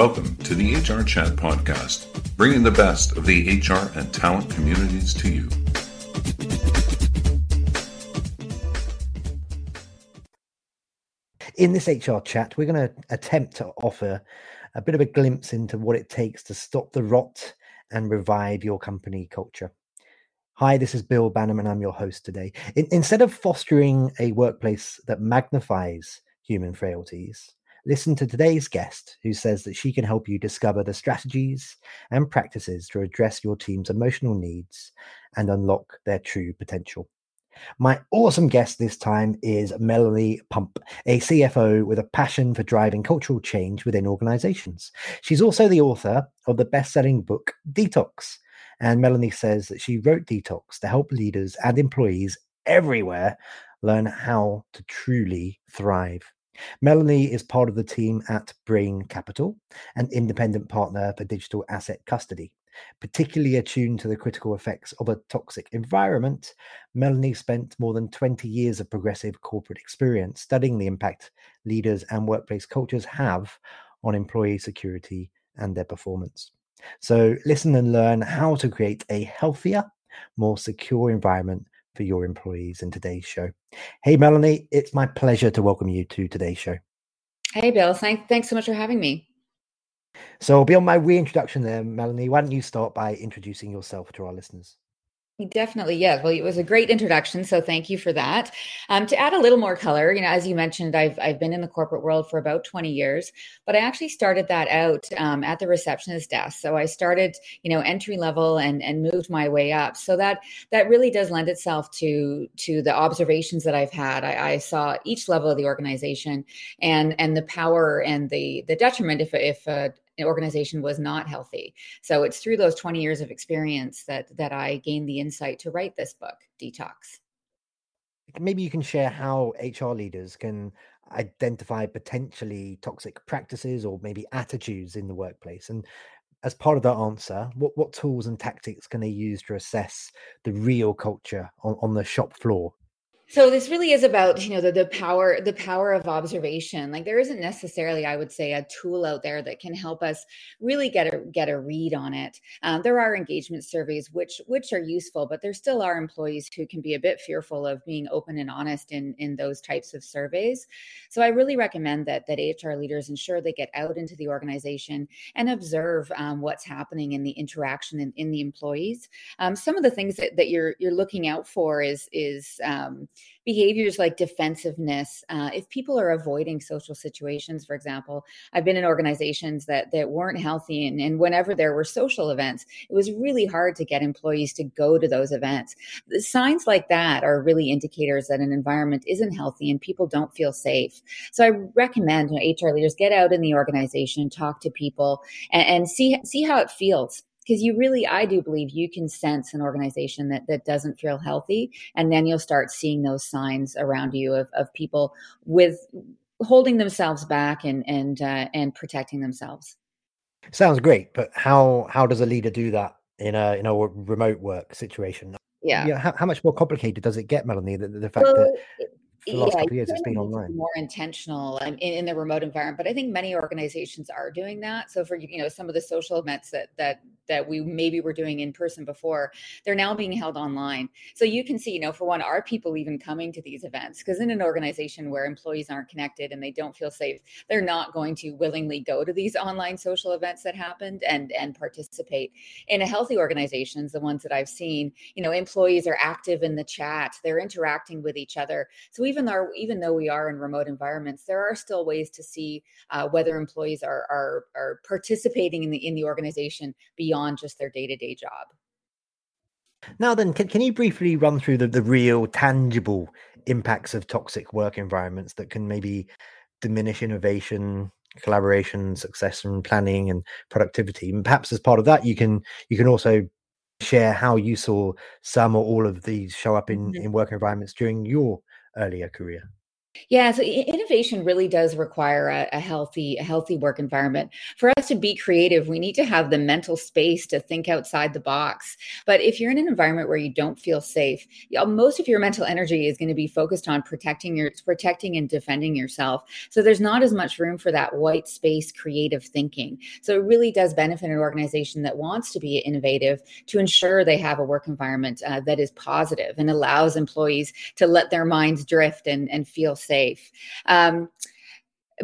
Welcome to the HR Chat podcast, bringing the best of the HR and talent communities to you. In this HR chat, we're going to attempt to offer a bit of a glimpse into what it takes to stop the rot and revive your company culture. Hi, this is Bill Banham, and I'm your host today. In, instead of fostering a workplace that magnifies human frailties, listen to today's guest who says that she can help you discover the strategies and practices to address your team's emotional needs and unlock their true potential. My awesome guest this time is Melanie Pump, a CFO with a passion for driving cultural change within organizations. She's also the author of the best selling book, Detox and Melanie says that she wrote Detox to help leaders and employees everywhere learn how to truly thrive. Melanie is part of the team at Brane Capital, an independent partner for digital asset custody. Particularly attuned to the critical effects of a toxic environment, Melanie spent more than 20 years of progressive corporate experience studying the impact leaders and workplace cultures have on employee security and their performance. So, listen and learn how to create a healthier, more secure environment for your employees in today's show. Hey, Melanie, it's my pleasure to welcome you to today's show. Hey, Bill. Thank, thanks so much for having me. So, beyond my reintroduction there, Melanie, why don't you start by introducing yourself to our listeners? Definitely, yeah. Well, it was a great introduction, so thank you for that. Um, to add a little more color, you know, as you mentioned, I've I've been in the corporate world for about twenty years, but I actually started that out um, at the receptionist desk. So I started, you know, entry level and and moved my way up. So that that really does lend itself to to the observations that I've had. I, I saw each level of the organization and and the power and the the detriment if if a organization was not healthy. So it's through those 20 years of experience that that I gained the insight to write this book, Detox. Maybe you can share how HR leaders can identify potentially toxic practices or maybe attitudes in the workplace and as part of that answer, what, what tools and tactics can they use to assess the real culture on, on the shop floor so this really is about you know the, the power the power of observation. Like there isn't necessarily i would say a tool out there that can help us really get a get a read on it. Um, there are engagement surveys which which are useful but there still are employees who can be a bit fearful of being open and honest in in those types of surveys. So i really recommend that that hr leaders ensure they get out into the organization and observe um, what's happening in the interaction in, in the employees. Um, some of the things that, that you're you're looking out for is is um, behaviors like defensiveness uh, if people are avoiding social situations for example i've been in organizations that that weren't healthy and, and whenever there were social events it was really hard to get employees to go to those events. The signs like that are really indicators that an environment isn't healthy and people don't feel safe. So i recommend you know, hr leaders get out in the organization talk to people and, and see see how it feels because you really i do believe you can sense an organization that that doesn't feel healthy and then you'll start seeing those signs around you of, of people with holding themselves back and and uh, and protecting themselves. Sounds great but how how does a leader do that in a in a remote work situation? Yeah, yeah how, how much more complicated does it get melanie the, the fact well, that for the last yeah, couple years it's been online? more intentional in, in the remote environment but i think many organizations are doing that. So for you know some of the social events that that that we maybe were doing in person before they're now being held online. So you can see you know for one are people even coming to these events? Because in an organization where employees aren't connected and they don't feel safe they're not going to willingly go to these online social events that happened and and participate. In a healthy organizations the ones that i've seen you know employees are active in the chat they're interacting with each other. So even though even though we are in remote environments, there are still ways to see uh, whether employees are, are are participating in the in the organization beyond just their day to day job. Now, then, can, can you briefly run through the, the real tangible impacts of toxic work environments that can maybe diminish innovation, collaboration, success, and planning and productivity? And perhaps as part of that, you can you can also share how you saw some or all of these show up in, mm-hmm. in work environments during your earlier career? Yeah, so innovation really does require a, a, healthy, a healthy work environment. For us to be creative, we need to have the mental space to think outside the box. But if you're in an environment where you don't feel safe, most of your mental energy is going to be focused on protecting your, protecting and defending yourself. So there's not as much room for that white space, creative thinking. So it really does benefit an organization that wants to be innovative to ensure they have a work environment uh, that is positive and allows employees to let their minds drift and, and feel safe. Um,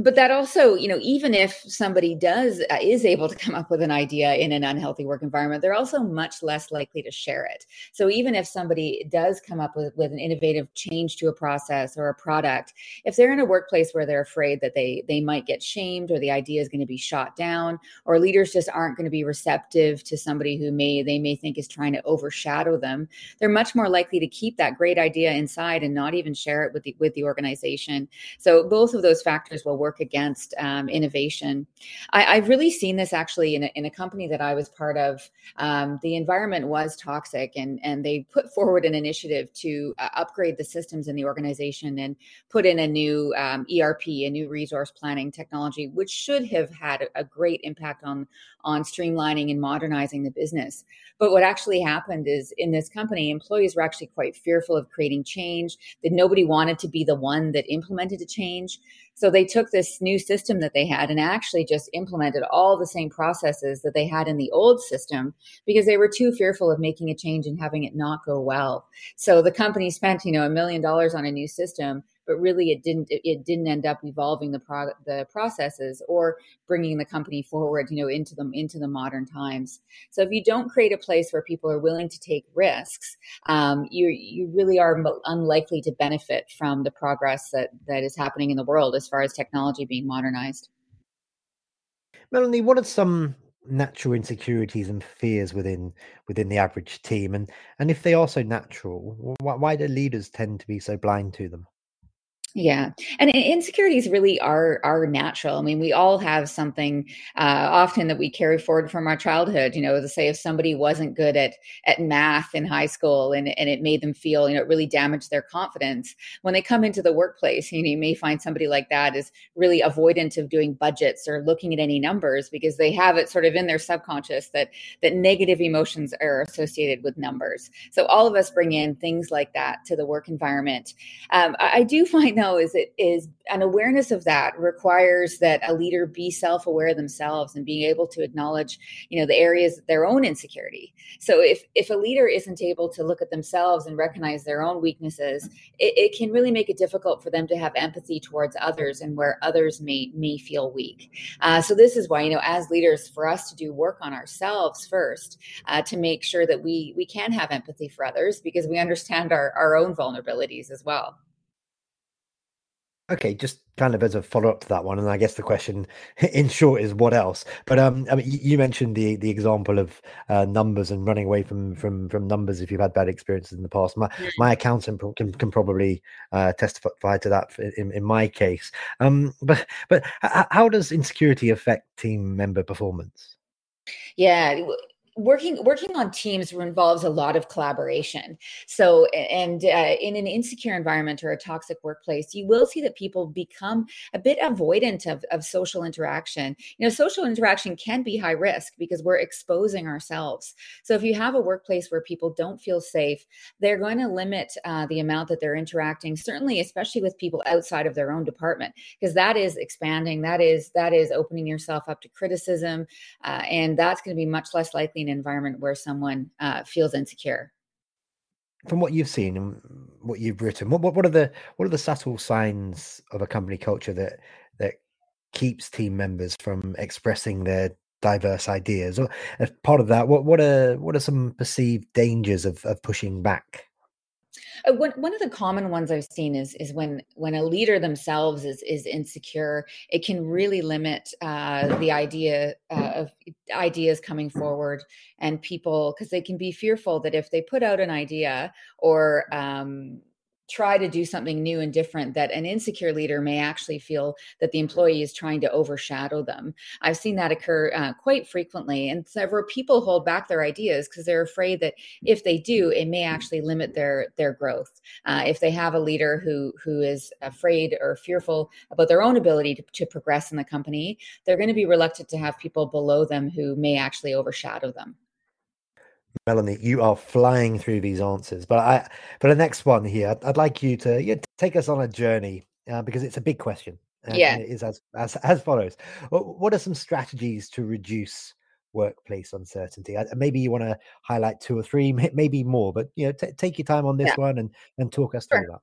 but that also you know even if somebody does uh, is able to come up with an idea in an unhealthy work environment they're also much less likely to share it. So even if somebody does come up with, with an innovative change to a process or a product if they're in a workplace where they're afraid that they they might get shamed or the idea is going to be shot down or leaders just aren't going to be receptive to somebody who may they may think is trying to overshadow them they're much more likely to keep that great idea inside and not even share it with the with the organization. So both of those factors will work work against um, innovation. I, have really seen this actually in a, in a, company that I was part of. Um, the environment was toxic, and and they put forward an initiative to uh, upgrade the systems in the organization and put in a new um, ERP, a new resource planning technology, which should have had a, great impact on on streamlining and modernizing the business. But what actually happened is in this company, employees were actually quite fearful of creating change. That nobody wanted to be the one that implemented a change. So they took this new system that they had and actually just implemented all the same processes that they had in the old system because they were too fearful of making a change and having it not go well. So the company spent, you know, a million dollars on a new system but really it didn't it didn't end up evolving the pro- the processes or bringing the company forward you know into them into the modern times. So if you don't create a place where people are willing to take risks um, you you really are unlikely to benefit from the progress that that is happening in the world as far as technology being modernized. Melanie what are some natural insecurities and fears within within the average team? And and if they are so natural why, why do leaders tend to be so blind to them yeah, and insecurities really are are natural. I mean, we all have something uh, often that we carry forward from our childhood. You know, to say if somebody wasn't good at at math in high school and and it made them feel, you know, it really damaged their confidence. When they come into the workplace, you know, you may find somebody like that is really avoidant of doing budgets or looking at any numbers because they have it sort of in their subconscious that that negative emotions are associated with numbers. So all of us bring in things like that to the work environment. Um, I, I do find though know is it is an awareness of that requires that a leader be self-aware themselves and being able to acknowledge you know the areas of their own insecurity. So if if a leader isn't able to look at themselves and recognize their own weaknesses it, it can really make it difficult for them to have empathy towards others and where others may may feel weak. Uh, so this is why you know as leaders for us to do work on ourselves first uh, to make sure that we we can have empathy for others because we understand our, our own vulnerabilities as well Okay, just kind of as a follow up to that one, and I guess the question, in short, is what else? But um, I mean, you mentioned the the example of uh, numbers and running away from from from numbers if you've had bad experiences in the past. My my accountant can can probably uh, testify to that in, in my case. Um, but but how does insecurity affect team member performance? Yeah, working working on teams involves a lot of collaboration. So and uh, in an insecure environment or a toxic workplace you will see that people become a bit avoidant of, of social interaction. You know social interaction can be high risk because we're exposing ourselves. So if you have a workplace where people don't feel safe they're going to limit uh, the amount that they're interacting certainly especially with people outside of their own department because that is expanding that is that is opening yourself up to criticism uh, and that's going to be much less likely an environment where someone uh, feels insecure. From what you've seen and what you've written what, what, what are the what are the subtle signs of a company culture that that keeps team members from expressing their diverse ideas? Or as part of that what what are what are some perceived dangers of, of pushing back one, one of the common ones I've seen is is when when a leader themselves is is insecure, it can really limit uh, the idea uh, of ideas coming forward and people because they can be fearful that if they put out an idea or um, try to do something new and different that an insecure leader may actually feel that the employee is trying to overshadow them. I've seen that occur uh, quite frequently and several people hold back their ideas because they're afraid that if they do it may actually limit their their growth. Uh, if they have a leader who who is afraid or fearful about their own ability to, to progress in the company they're going to be reluctant to have people below them who may actually overshadow them Melanie, you are flying through these answers, but I, for the next one here, I'd, I'd like you to yeah, take us on a journey uh, because it's a big question. And, yeah, and it is as, as as follows. What are some strategies to reduce workplace uncertainty? Maybe you want to highlight two or three, maybe more, but you know, t- take your time on this yeah. one and and talk us sure. through that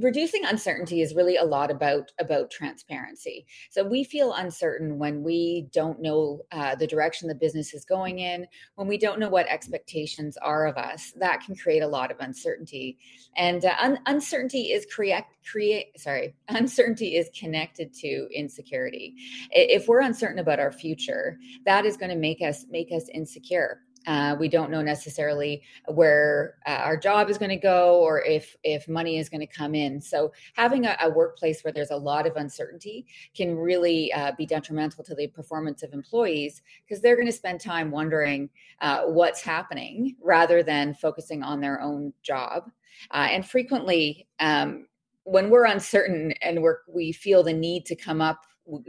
reducing uncertainty is really a lot about about transparency. So we feel uncertain when we don't know uh, the direction the business is going in when we don't know what expectations are of us. That can create a lot of uncertainty. And uh, un- uncertainty is create create sorry uncertainty is connected to insecurity. If we're uncertain about our future that is going to make us make us insecure uh, we don't know necessarily where uh, our job is going to go or if if money is going to come in. So having a, a, workplace where there's a lot of uncertainty can really uh, be detrimental to the performance of employees because they're going to spend time wondering uh, what's happening rather than focusing on their own job. Uh, and frequently, um, when we're uncertain and we're, we feel the need to come up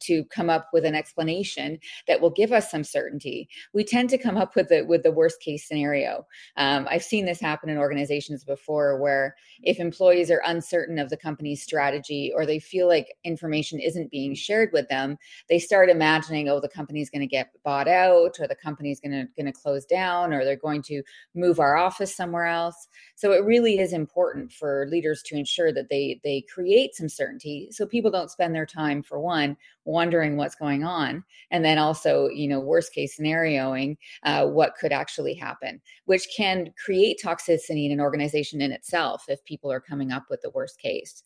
to come up with an explanation that will give us some certainty. We tend to come up with the with the worst case scenario. Um, i've seen this happen in organizations before where if employees are uncertain of the company's strategy or they feel like information isn't being shared with them they start imagining oh the company's going to get bought out or the company's going to going to close down or they're going to move our office somewhere else. So it really is important for leaders to ensure that they they create some certainty so people don't spend their time for one wondering what's going on. And then also you know worst case scenarioing uh, what could actually happen which can create toxicity in an organization in itself if people are coming up with the worst case.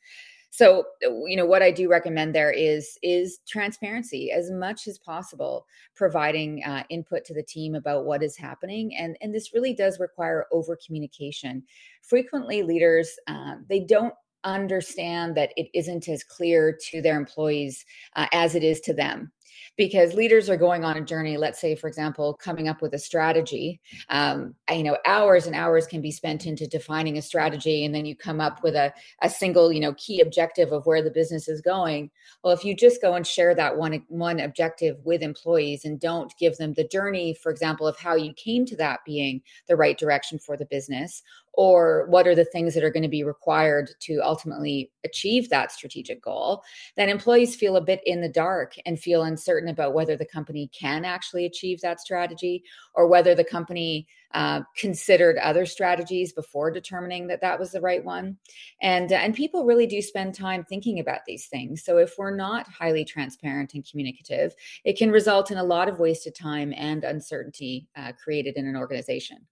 So you know what i do recommend there is is transparency as much as possible providing uh, input to the team about what is happening. And and this really does require over communication frequently leaders uh, they don't understand that it isn't as clear to their employees uh, as it is to them because leaders are going on a journey let's say for example coming up with a strategy. Um, you know hours and hours can be spent into defining a strategy and then you come up with a, a single you know key objective of where the business is going. Well if you just go and share that one one objective with employees and don't give them the journey for example of how you came to that being the right direction for the business or what are the things that are going to be required to ultimately achieve that strategic goal, then employees feel a bit in the dark and feel uncertain about whether the company can actually achieve that strategy or whether the company uh, considered other strategies before determining that that was the right one. And, uh, and people really do spend time thinking about these things. So if we're not highly transparent and communicative, it can result in a lot of wasted time and uncertainty uh, created in an organization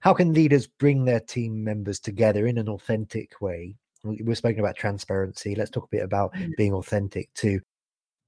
how can leaders bring their team members together in an authentic way? We're speaking about transparency. Let's talk a bit about mm. being authentic too.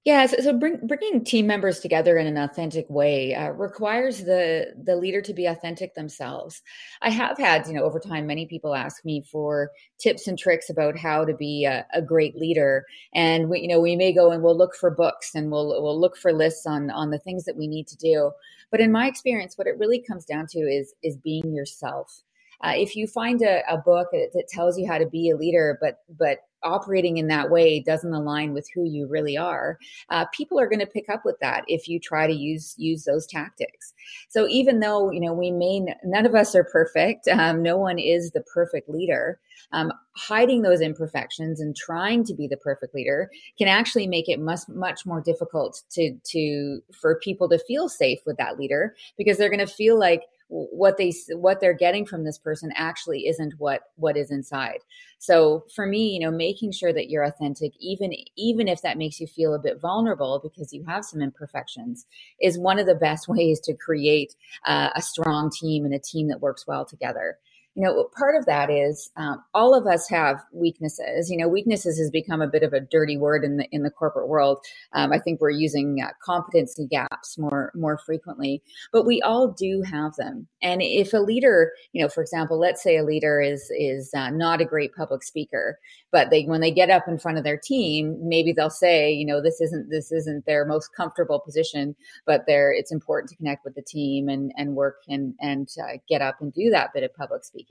Yeah, so, so bring, bringing team members together in an authentic way uh, requires the the leader to be authentic themselves. I have had, you know, over time, many people ask me for tips and tricks about how to be a, a great leader, and we, you know, we may go and we'll look for books and we'll we'll look for lists on on the things that we need to do. But in my experience, what it really comes down to is is being yourself. Uh, if you find a, a book that, that, tells you how to be a leader, but but operating in that way doesn't align with who you really are, uh, people are going to pick up with that if you try to use use those tactics. So even though you know we may none of us are perfect, um, no one is the perfect leader. Um, hiding those imperfections and trying to be the perfect leader can actually make it much much more difficult to to for people to feel safe with that leader because they're going to feel like what they what they're getting from this person actually isn't what what is inside. So for me you know making sure that you're authentic even even if that makes you feel a bit vulnerable because you have some imperfections is one of the best ways to create uh, a strong team and a team that works well together you know, part of that is um, all of us have weaknesses. You know, weaknesses has become a bit of a dirty word in the in the corporate world. Um, I think we're using uh, competency gaps more more frequently, but we all do have them. And if a leader, you know, for example, let's say a leader is is uh, not a great public speaker, but they when they get up in front of their team, maybe they'll say, you know, this isn't this isn't their most comfortable position, but they're it's important to connect with the team and and work and and uh, get up and do that bit of public speaking.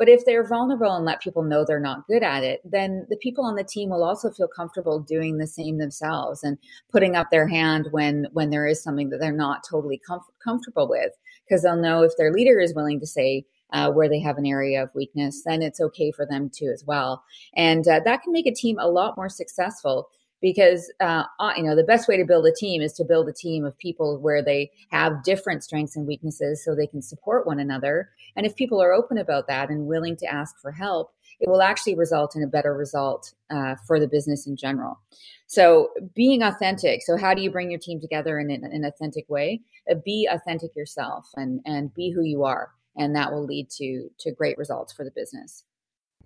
But if they're vulnerable and let people know they're not good at it, then the people on the team will also feel comfortable doing the same themselves and putting up their hand when when there is something that they're not totally comf- comfortable with, because they'll know if their leader is willing to say uh, where they have an area of weakness, then it's okay for them to as well, and uh, that can make a team a lot more successful because uh, you know the best way to build a team is to build a team of people where they have different strengths and weaknesses so they can support one another and if people are open about that and willing to ask for help it will actually result in a better result uh, for the business in general so being authentic so how do you bring your team together in, an authentic way uh, be authentic yourself and and be who you are and that will lead to to great results for the business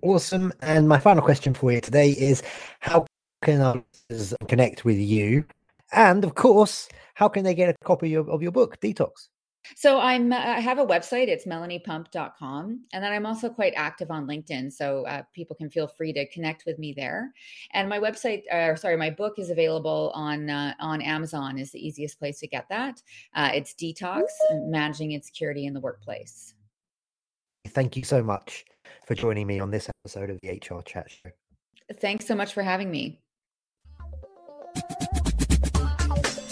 Awesome. And my final question for you today is how can others connect with you? And of course, how can they get a copy of, of your book, Detox? So I'm uh, I have a website. It's melaniepump.com, and then I'm also quite active on LinkedIn, so uh, people can feel free to connect with me there. And my website, uh, sorry, my book is available on uh, on Amazon. Is the easiest place to get that. Uh, it's Detox: Managing Insecurity in the Workplace. Thank you so much for joining me on this episode of the HR Chat Show. Thanks so much for having me.